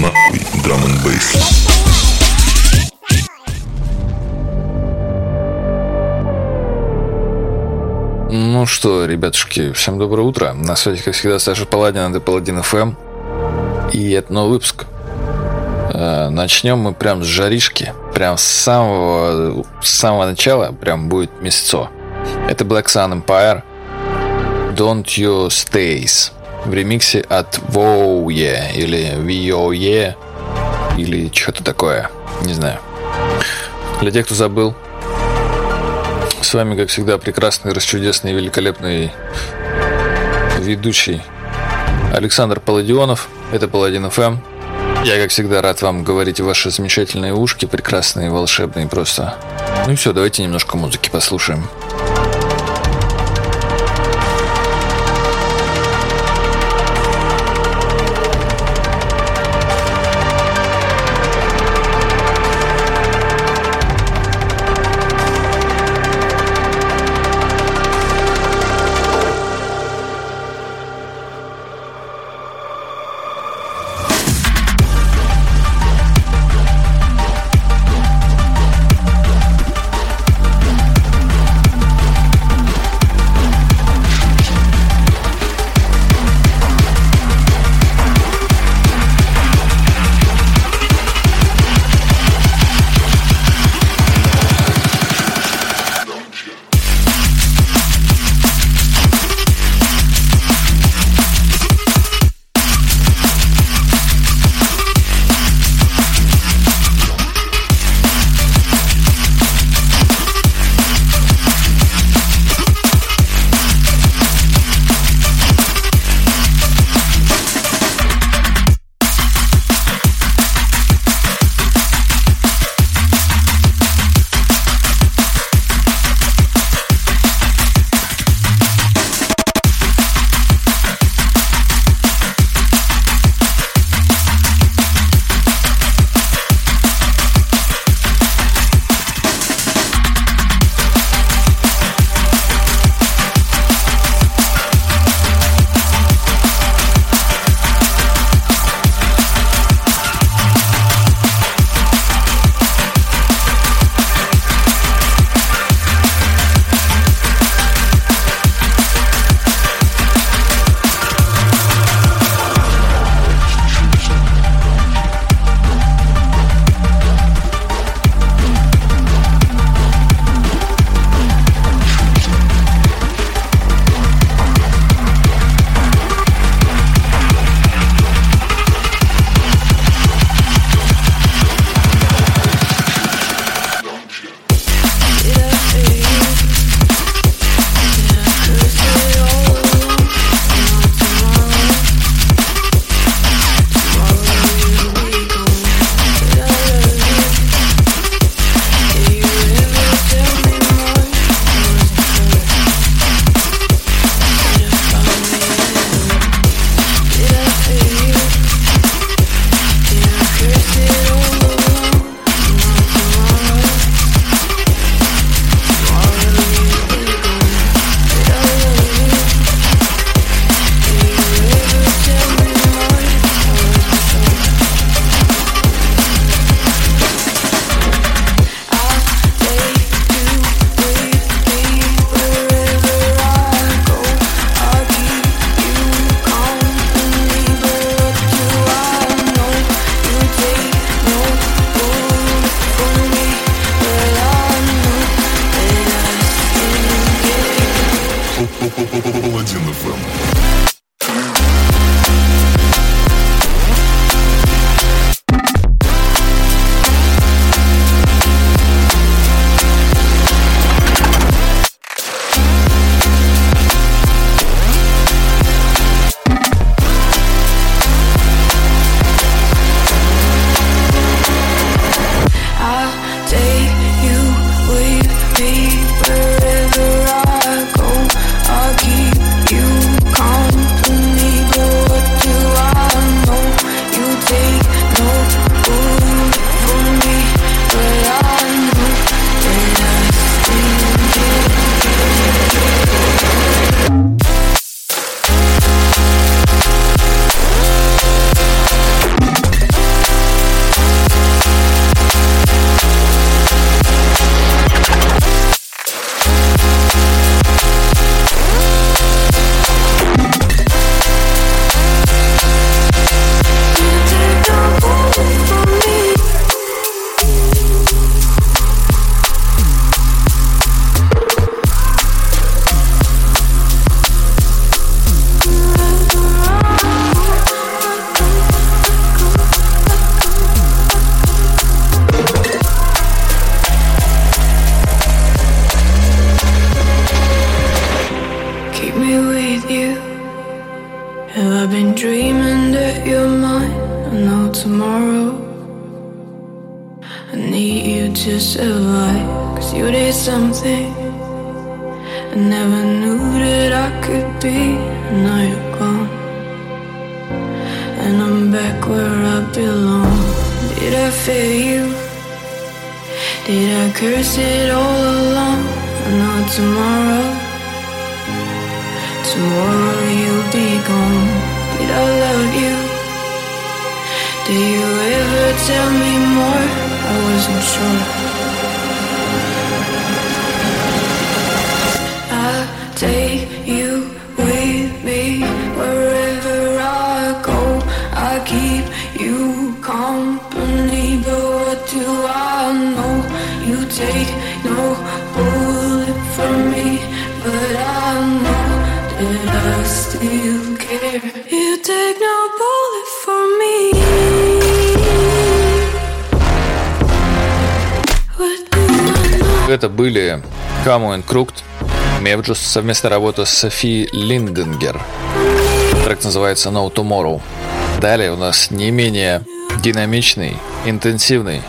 нахуй драм н. Ну что, ребятушки, всем доброе утро. На связи, как всегда, Саша Паладин, это Паладин ФМ. И это новый выпуск. Э, Начнем мы прям с жаришки. Прям с самого, с самого начала прям будет месяцо. Это Black Sun Empire. Don't You Stays. В ремиксе от Воуе или Виое или что-то такое. Не знаю. Для тех, кто забыл, с вами, как всегда, прекрасный, расчудесный, великолепный ведущий Александр Паладионов. Это Паладин ФМ. Я, как всегда, рад вам говорить ваши замечательные ушки, прекрасные, волшебные просто. Ну и все, давайте немножко музыки послушаем. Lotus совместная работа с Софи Линденгер. Трек называется No Tomorrow. Далее у нас не менее динамичный, интенсивный,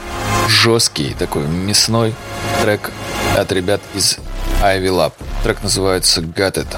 жесткий, такой мясной трек от ребят из Ivy Lab. Трек называется Got It.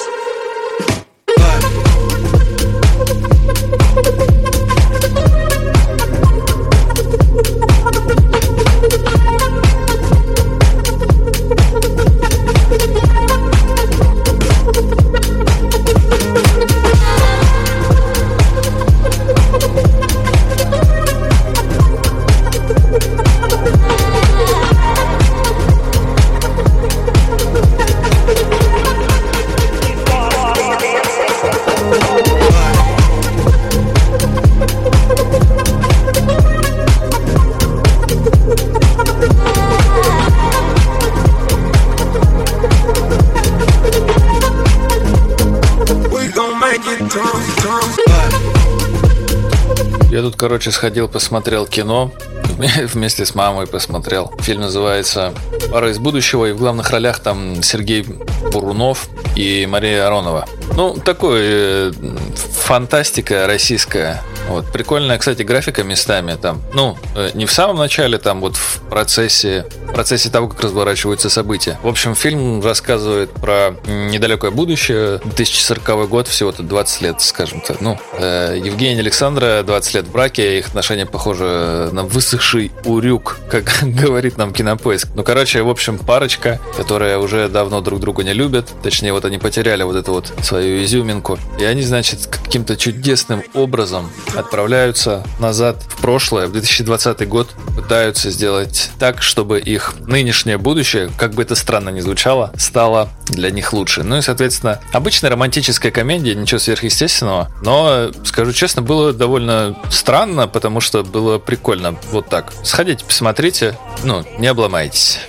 Тут, короче, сходил, посмотрел кино. Вместе с мамой посмотрел. Фильм называется «Пара из будущего», и в главных ролях там Сергей Бурунов и Мария Аронова. Ну, такой э, фантастика российская. Вот. Прикольная, кстати, графика местами там. Ну, э, не в самом начале, там вот в процессе, в процессе того, как разворачиваются события. В общем, фильм рассказывает про недалекое будущее, 2040 год, всего-то 20 лет, скажем так. Ну, э, Евгений Александра 20 лет в браке, их отношения похожи на высохший урюк, как говорит нам кинопоиск. Ну, короче, в общем, парочка, которая уже давно друг друга не любят, точнее, вот они потеряли вот эту вот свою изюминку, и они, значит, каким-то чудесным образом отправляются назад в прошлое, в 2020 год, пытаются сделать так, чтобы их нынешнее будущее, как бы это странно ни звучало, стало для них лучше. Ну и, соответственно, обычная романтическая комедия, ничего сверхъестественного, но, скажу честно, было довольно странно, потому что было прикольно. Вот так. Сходите, посмотрите, ну, не обломайтесь.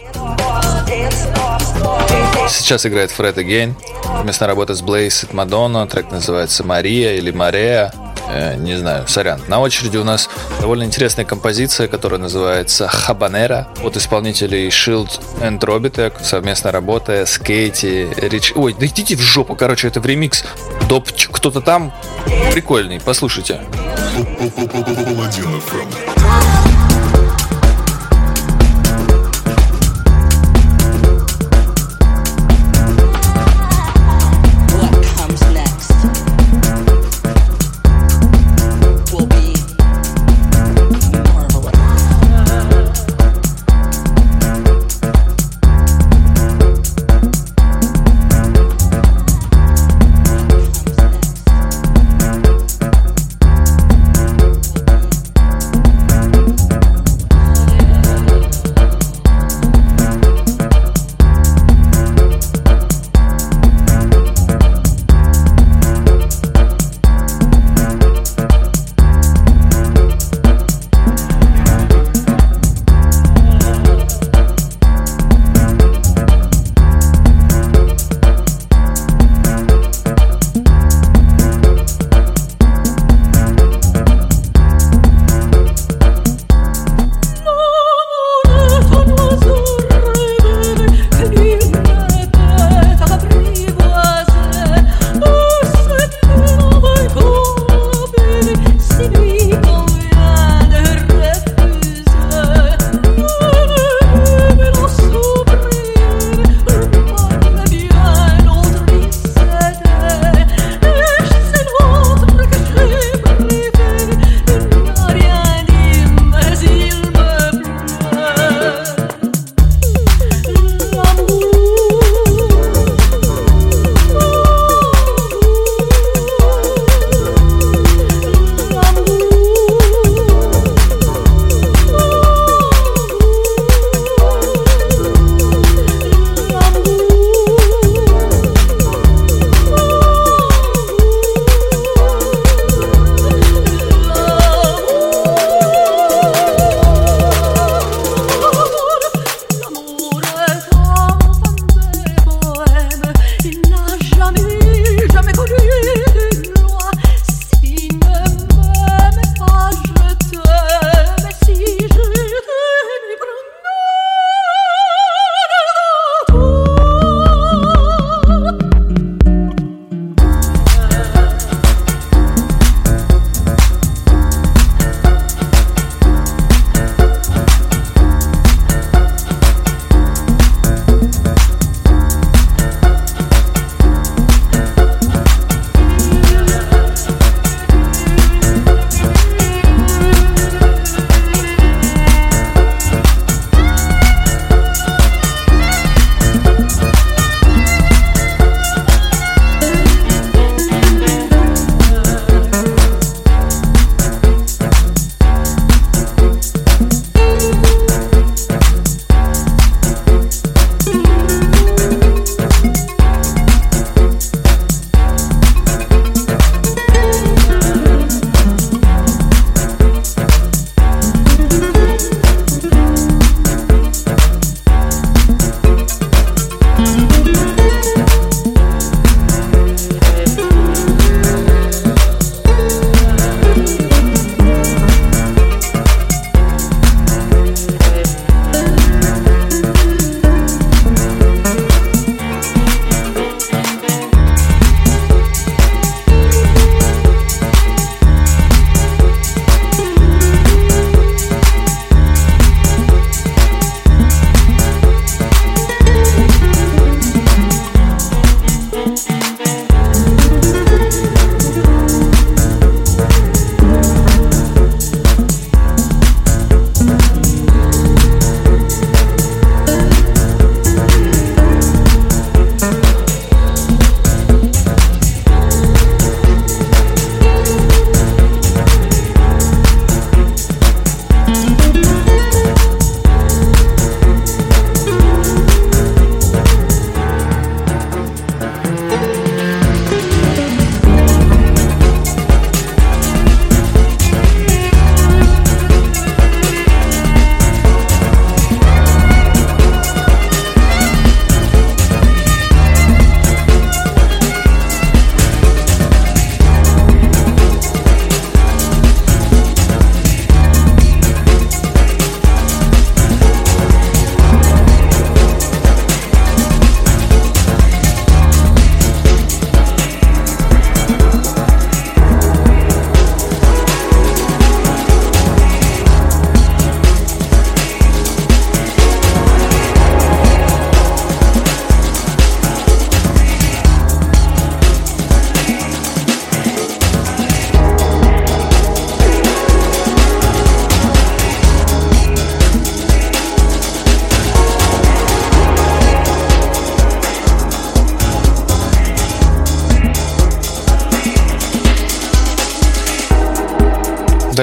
Сейчас играет Фред Again. Совместная работа с Blaze от Мадонна. Трек называется «Мария» или «Марея». Э, не знаю, сорян. На очереди у нас довольно интересная композиция, которая называется «Хабанера» от исполнителей Shield and Robitech. Совместная работа с Кейти Рич... Ой, да идите в жопу, короче, это в ремикс. Доп... Кто-то там прикольный, послушайте.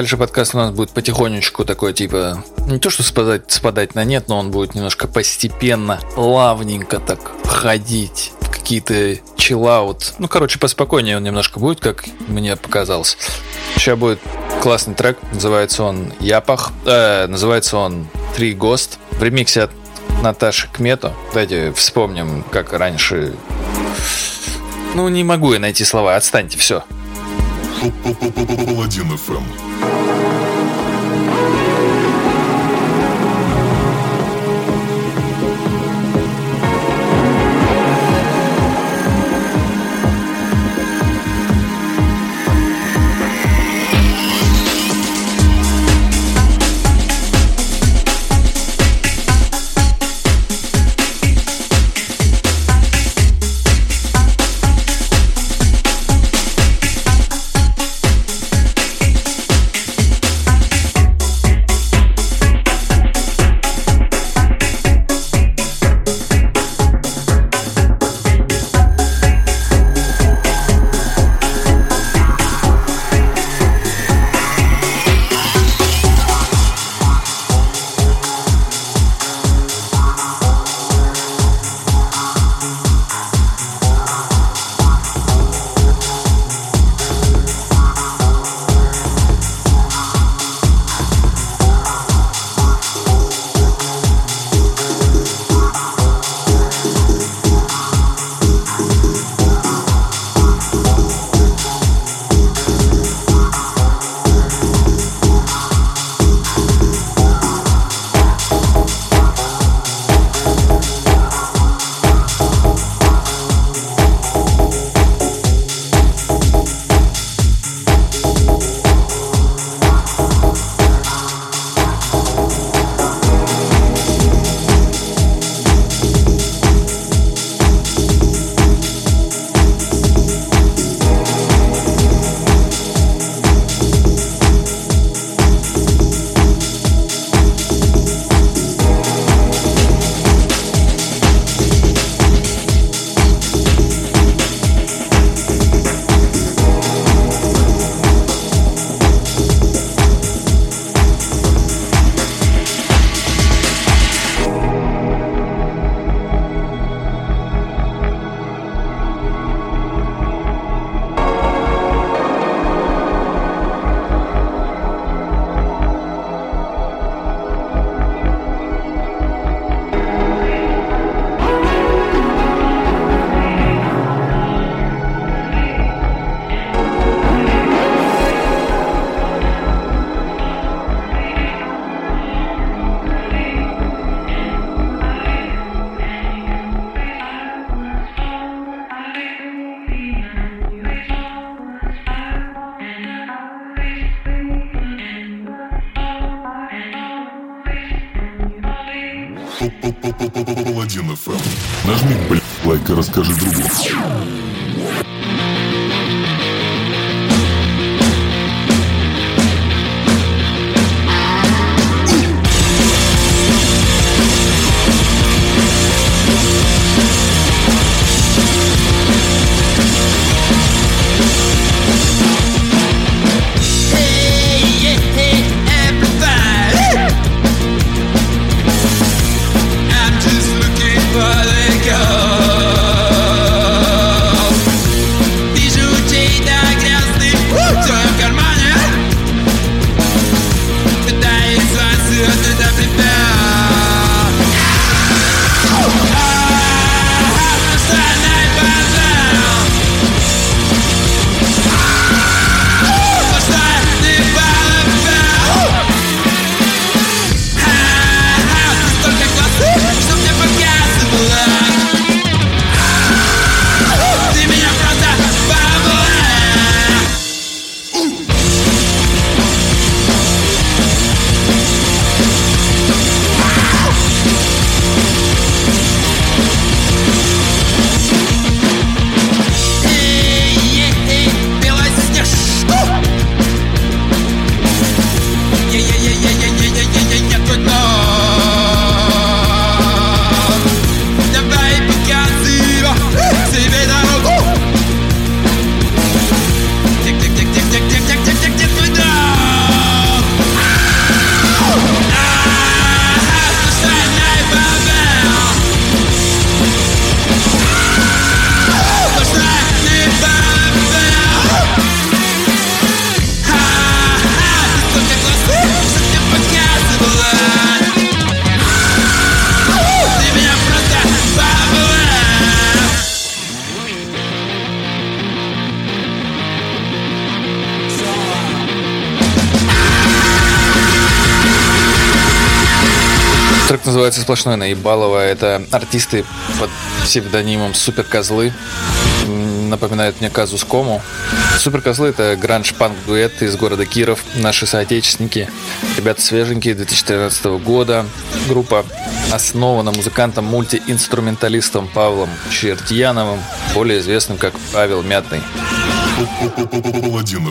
Дальше подкаст у нас будет потихонечку такой, типа, не то что спадать, спадать на нет, но он будет немножко постепенно, плавненько так ходить в какие-то чиллаут. Ну, короче, поспокойнее он немножко будет, как мне показалось. Сейчас будет классный трек, называется он Япах, э, называется он Три Гост, в ремиксе от Наташи Кмету. Давайте вспомним, как раньше... Ну, не могу я найти слова, отстаньте, все. Паладин ФМ. Трек называется «Сплошное наебалово». Это артисты под псевдонимом «Суперкозлы». Напоминает мне Казус Кому. «Суперкозлы» — это гранж-панк-дуэт из города Киров. Наши соотечественники. Ребята свеженькие, 2013 года. Группа основана музыкантом мультиинструменталистом Павлом Чертьяновым, более известным как Павел Мятный. Паладин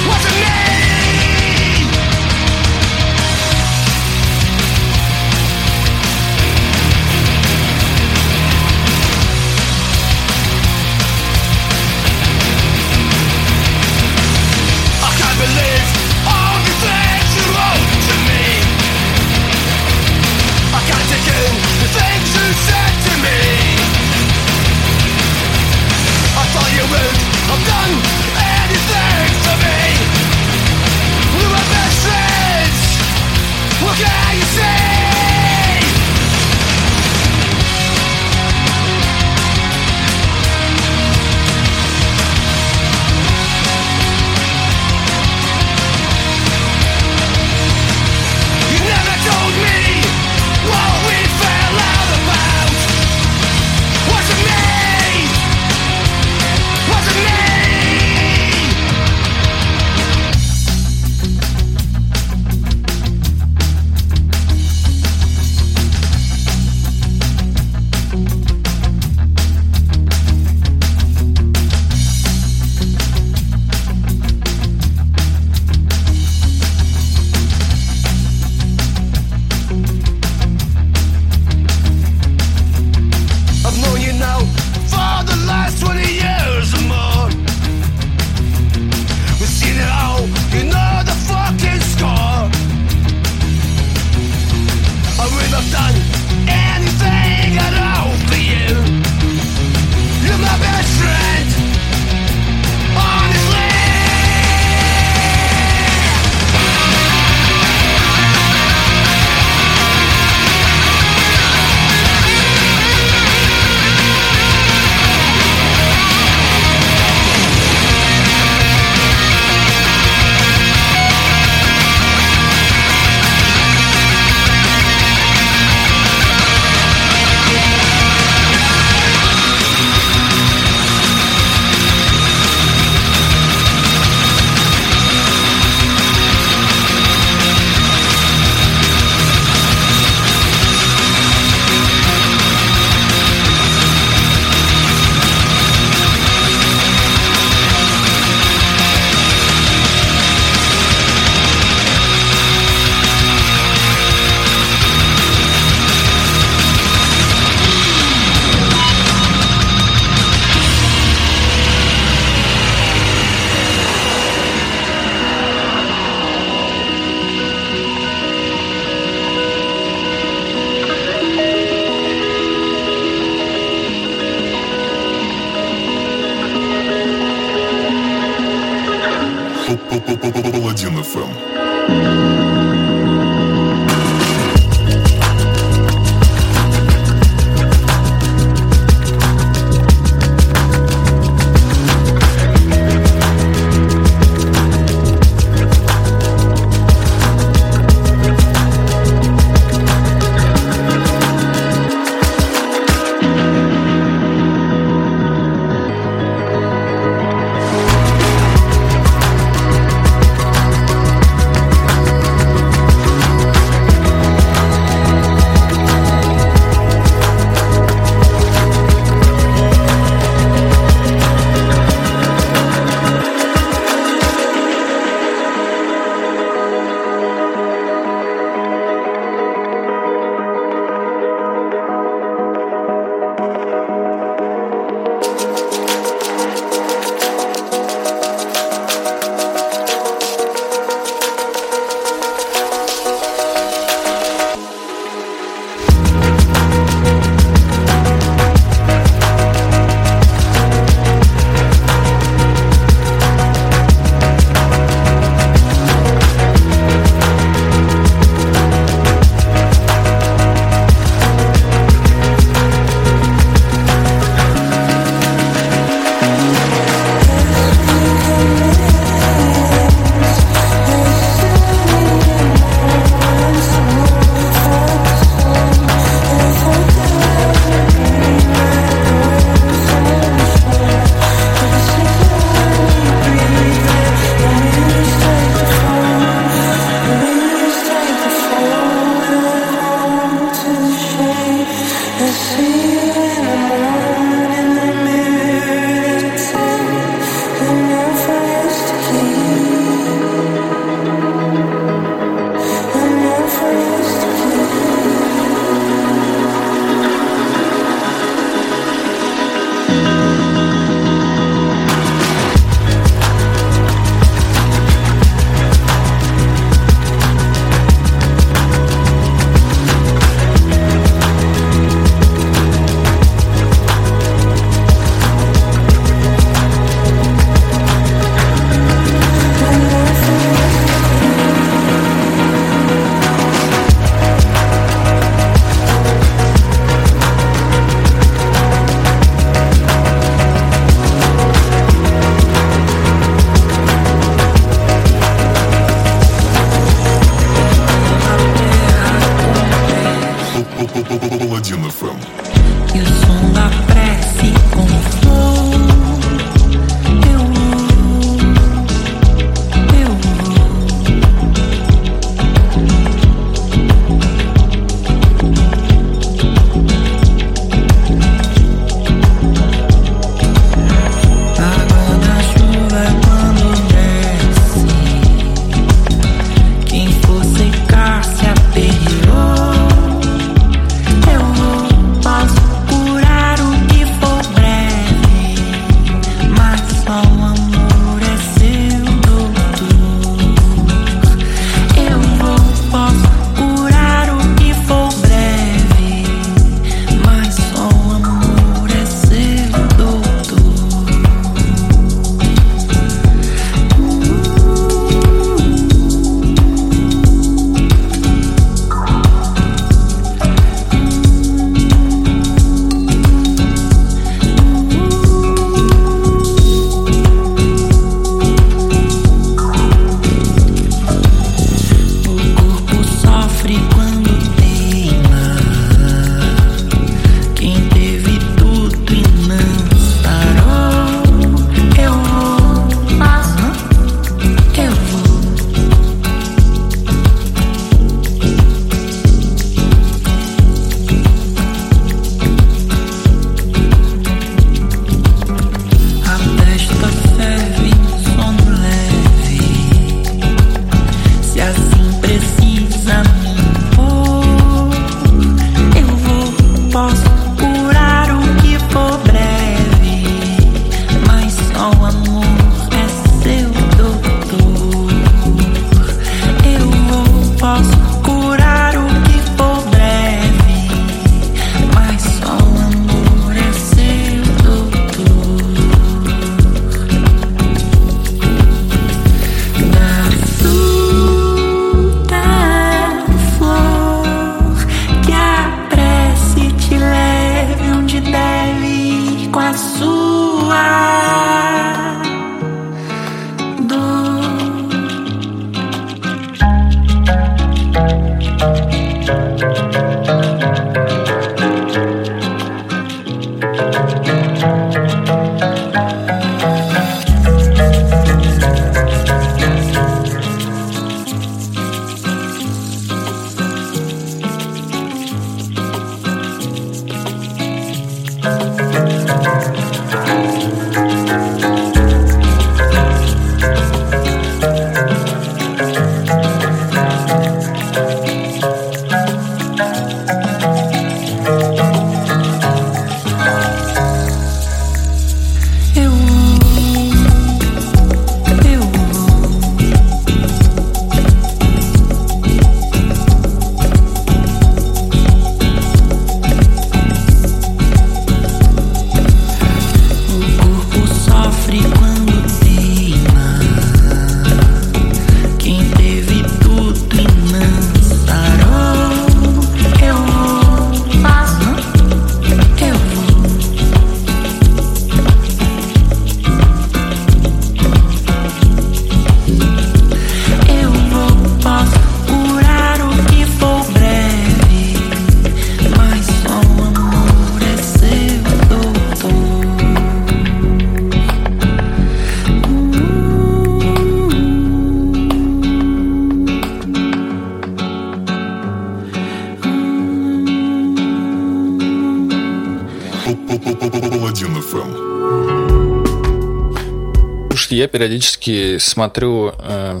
периодически смотрю э,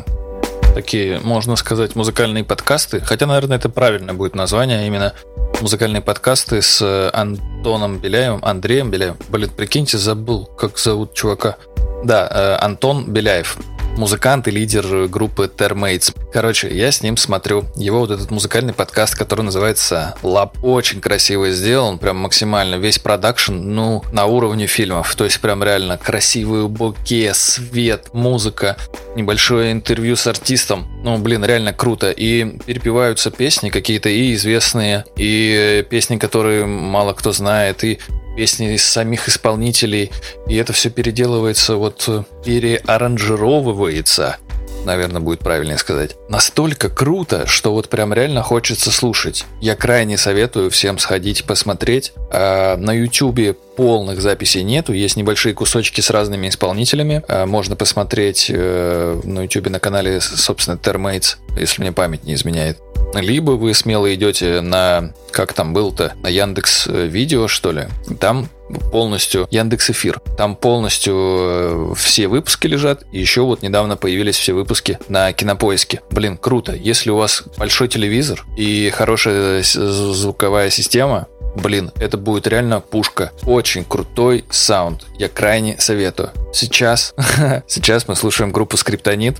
такие, можно сказать, музыкальные подкасты. Хотя, наверное, это правильное будет название, а именно музыкальные подкасты с Антоном Беляевым, Андреем Беляевым. Блин, прикиньте, забыл, как зовут чувака. Да, э, Антон Беляев. Музыкант и лидер группы Therr Maitz. Короче, я с ним смотрю его вот этот музыкальный подкаст, который называется LAB. Очень красиво сделан, прям максимально. Весь production, ну, на уровне фильмов. То есть прям реально красивые боке, свет, музыка, небольшое интервью с артистом. Ну, блин, реально круто. И перепеваются песни какие-то и известные, и песни, которые мало кто знает, и песни из самих исполнителей. И это все переделывается, вот переаранжировывается наверное, будет правильнее сказать. Настолько круто, что вот прям реально хочется слушать. Я крайне советую всем сходить посмотреть. А, на YouTube полных записей нету, есть небольшие кусочки с разными исполнителями. А, можно посмотреть э, на YouTube на канале, собственно, Termates, если мне память не изменяет. Либо вы смело идете на, как там был-то, на Яндекс э, Видео, что ли. Там полностью Яндекс Эфир. Там полностью э, все выпуски лежат. И еще вот недавно появились все выпуски на Кинопоиске. Блин, круто. Если у вас большой телевизор и хорошая звуковая система, Блин, это будет реально пушка. Очень крутой саунд. Я крайне советую. Сейчас, сейчас мы слушаем группу Скриптонит,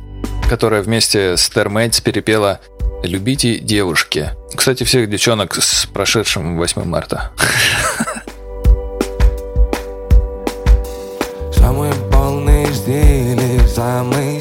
которая вместе с Термейтс перепела «Любите девушки». Кстати, всех девчонок с прошедшим 8 марта. Самый полный стиль, самый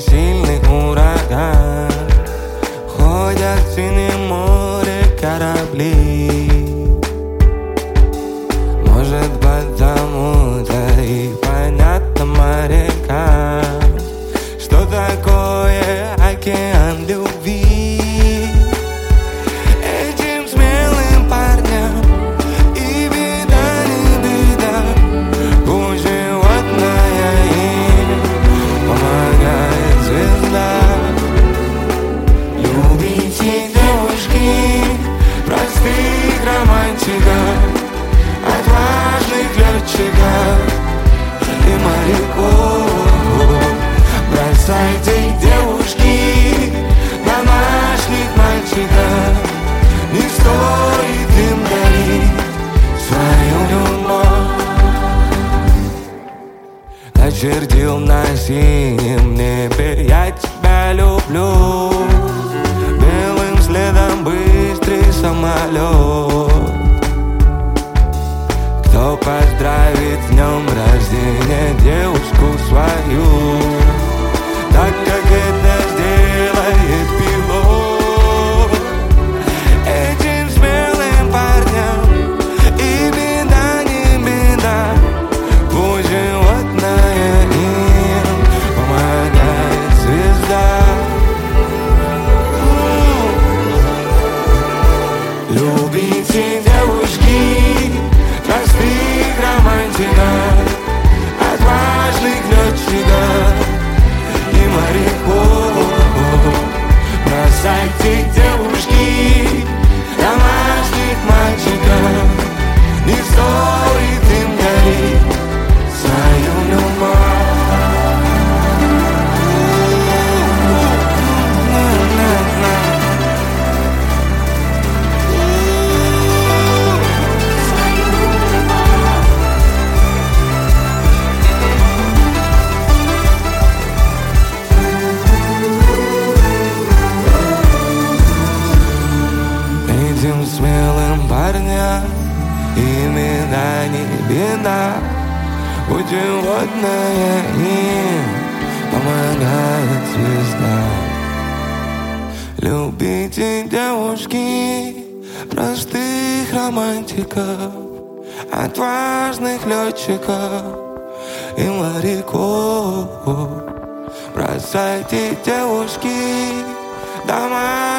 Очертил на синем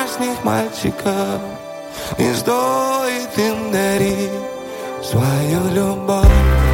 Домашних мальчиков. Не стоит им дарить Свою любовь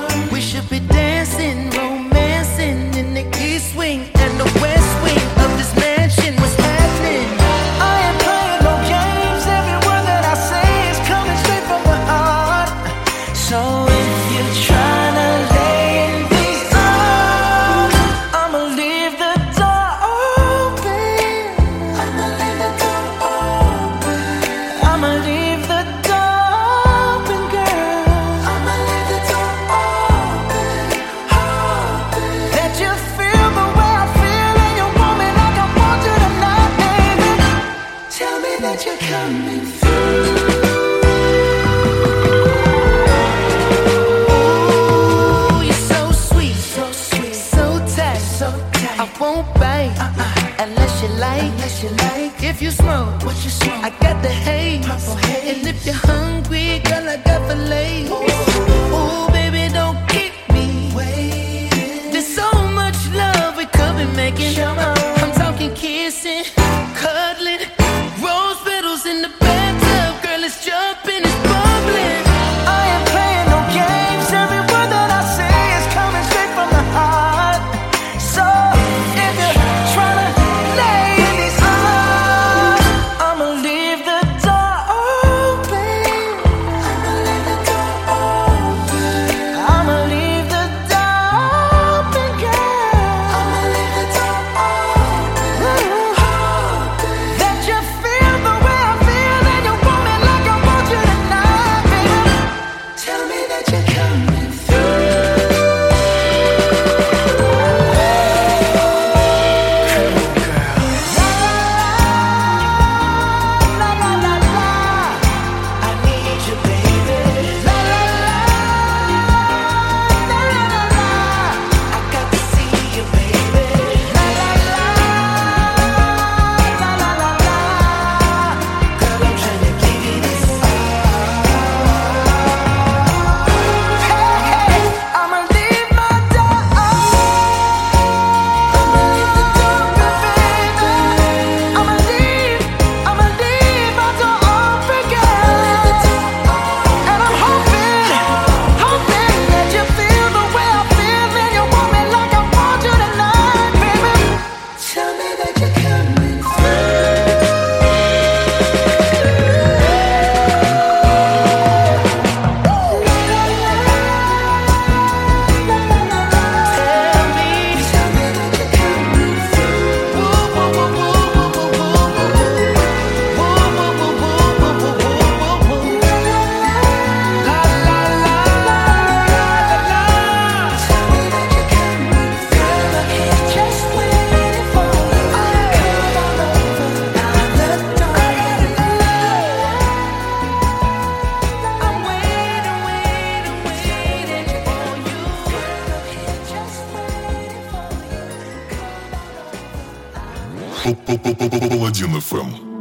Паладин ФМ.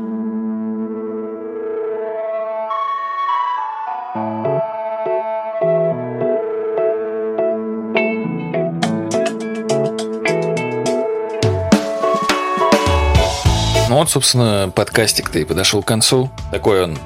Ну вот, собственно, подкастик-то и подошел к концу. Такой он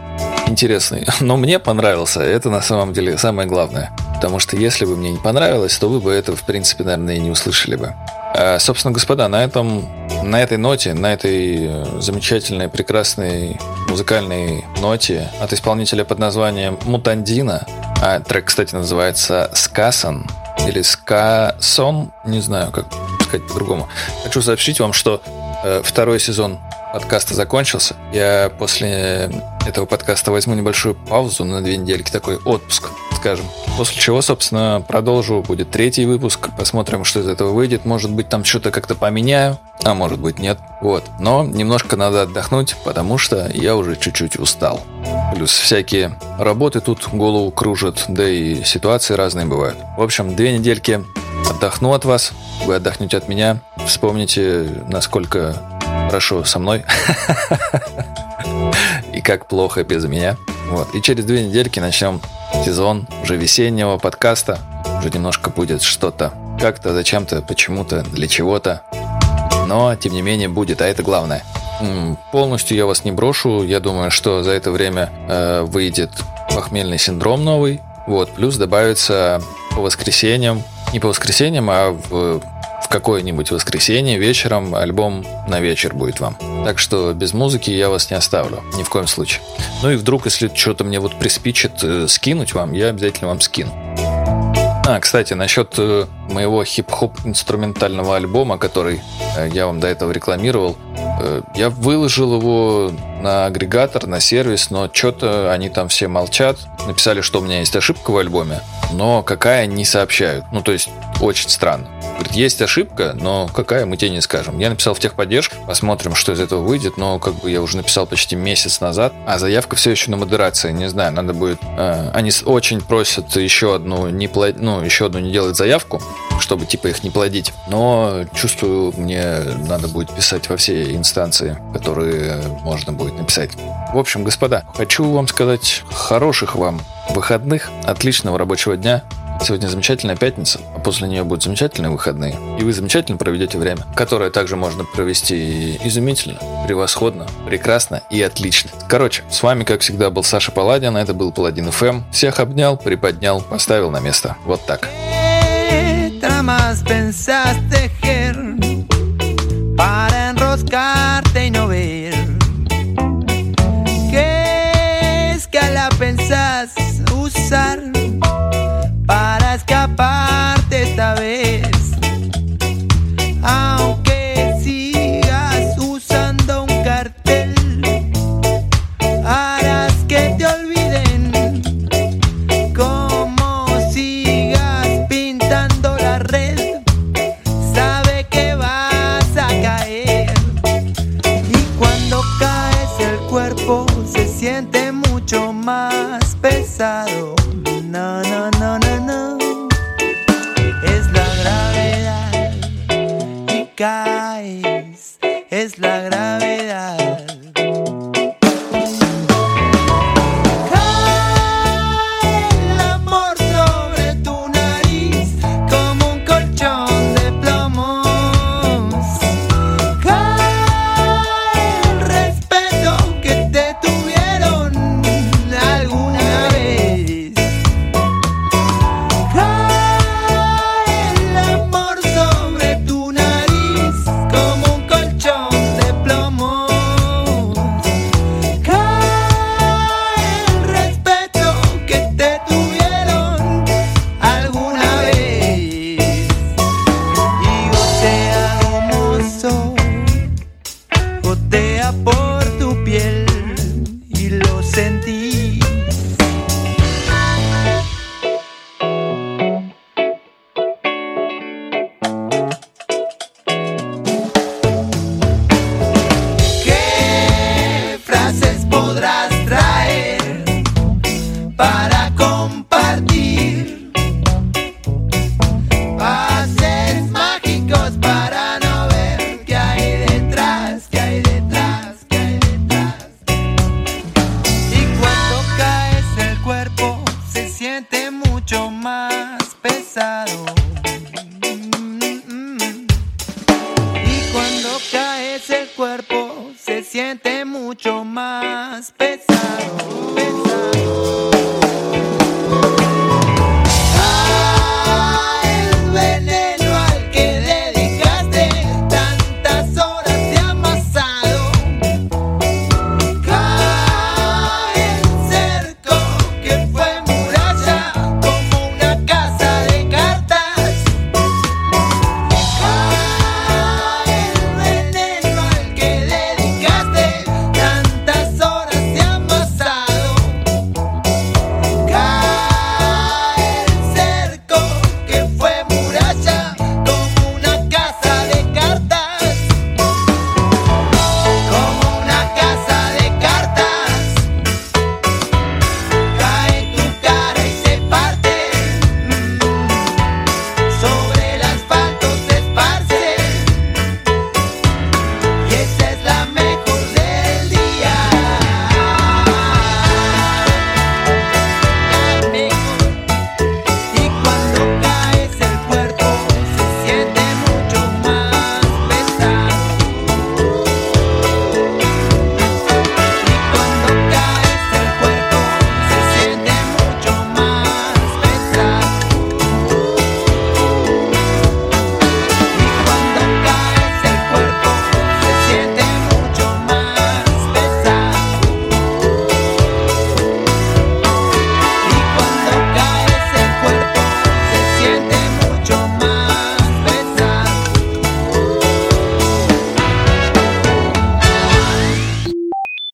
интересный. Но мне понравился. Это на самом деле самое главное. Потому что если бы мне не понравилось, то вы бы это, в принципе, наверное, и не услышали бы. А, собственно, господа, на этом на этой ноте, на этой э, замечательной, прекрасной музыкальной ноте от исполнителя под названием Мутандина, а трек, кстати, называется «Скасан», или «Скасон», не знаю, как сказать по-другому. Хочу сообщить вам, что э, второй сезон подкаста закончился. Я после этого подкаста возьму небольшую паузу на две недельки, такой отпуск скажем. После чего, собственно, продолжу. Будет третий выпуск. Посмотрим, что из этого выйдет. Может быть, там что-то как-то поменяю, а может быть, нет. Вот. Но немножко надо отдохнуть, потому что я уже чуть-чуть устал. Плюс всякие работы тут голову кружат, да и ситуации разные бывают. В общем, две недельки отдохну от вас, вы отдохнете от меня, вспомните, насколько хорошо со мной. как плохо без меня. Вот. И через две недельки начнем сезон уже весеннего подкаста. Уже немножко будет что-то как-то, зачем-то, почему-то, для чего-то. Но, тем не менее, будет, а это главное. Полностью я вас не брошу. Я думаю, что за это время э, выйдет похмельный синдром новый. Вот, плюс добавится по воскресеньям, не по воскресеньям, а в, в какое-нибудь воскресенье вечером альбом на вечер будет вам. Так что без музыки я вас не оставлю, ни в коем случае. Ну и вдруг, если что-то мне вот приспичит э, скинуть вам, я обязательно вам скину. А, кстати, насчет э, моего хип-хоп инструментального альбома, который э, я вам до этого рекламировал, э, я выложил его на агрегатор, на сервис, но что-то они там все молчат. Написали, что у меня есть ошибка в альбоме, но какая не сообщают. Ну, то есть, очень странно. Говорит, есть ошибка, но какая, мы тебе не скажем. Я написал в техподдержку, посмотрим, что из этого выйдет, но как бы я уже написал почти месяц назад, а заявка все еще на модерации, не знаю, надо будет... э, они очень просят еще одну не пла- ну, еще одну не делать заявку, чтобы типа их не плодить. Но чувствую, мне надо будет писать во все инстанции, которые можно будет написать. В общем, господа, хочу вам сказать хороших вам выходных, отличного рабочего дня. Сегодня замечательная пятница, а после нее будут замечательные выходные. И вы замечательно проведете время, которое также можно провести изумительно, превосходно, прекрасно и отлично. Короче, с вами, как всегда, был Саша Паладин, это был Паладин ФМ. Всех обнял, приподнял, поставил на место. Вот так. ¿Qué tramas pensás tejer para el cuerpo se siente mucho más pesado. pesado.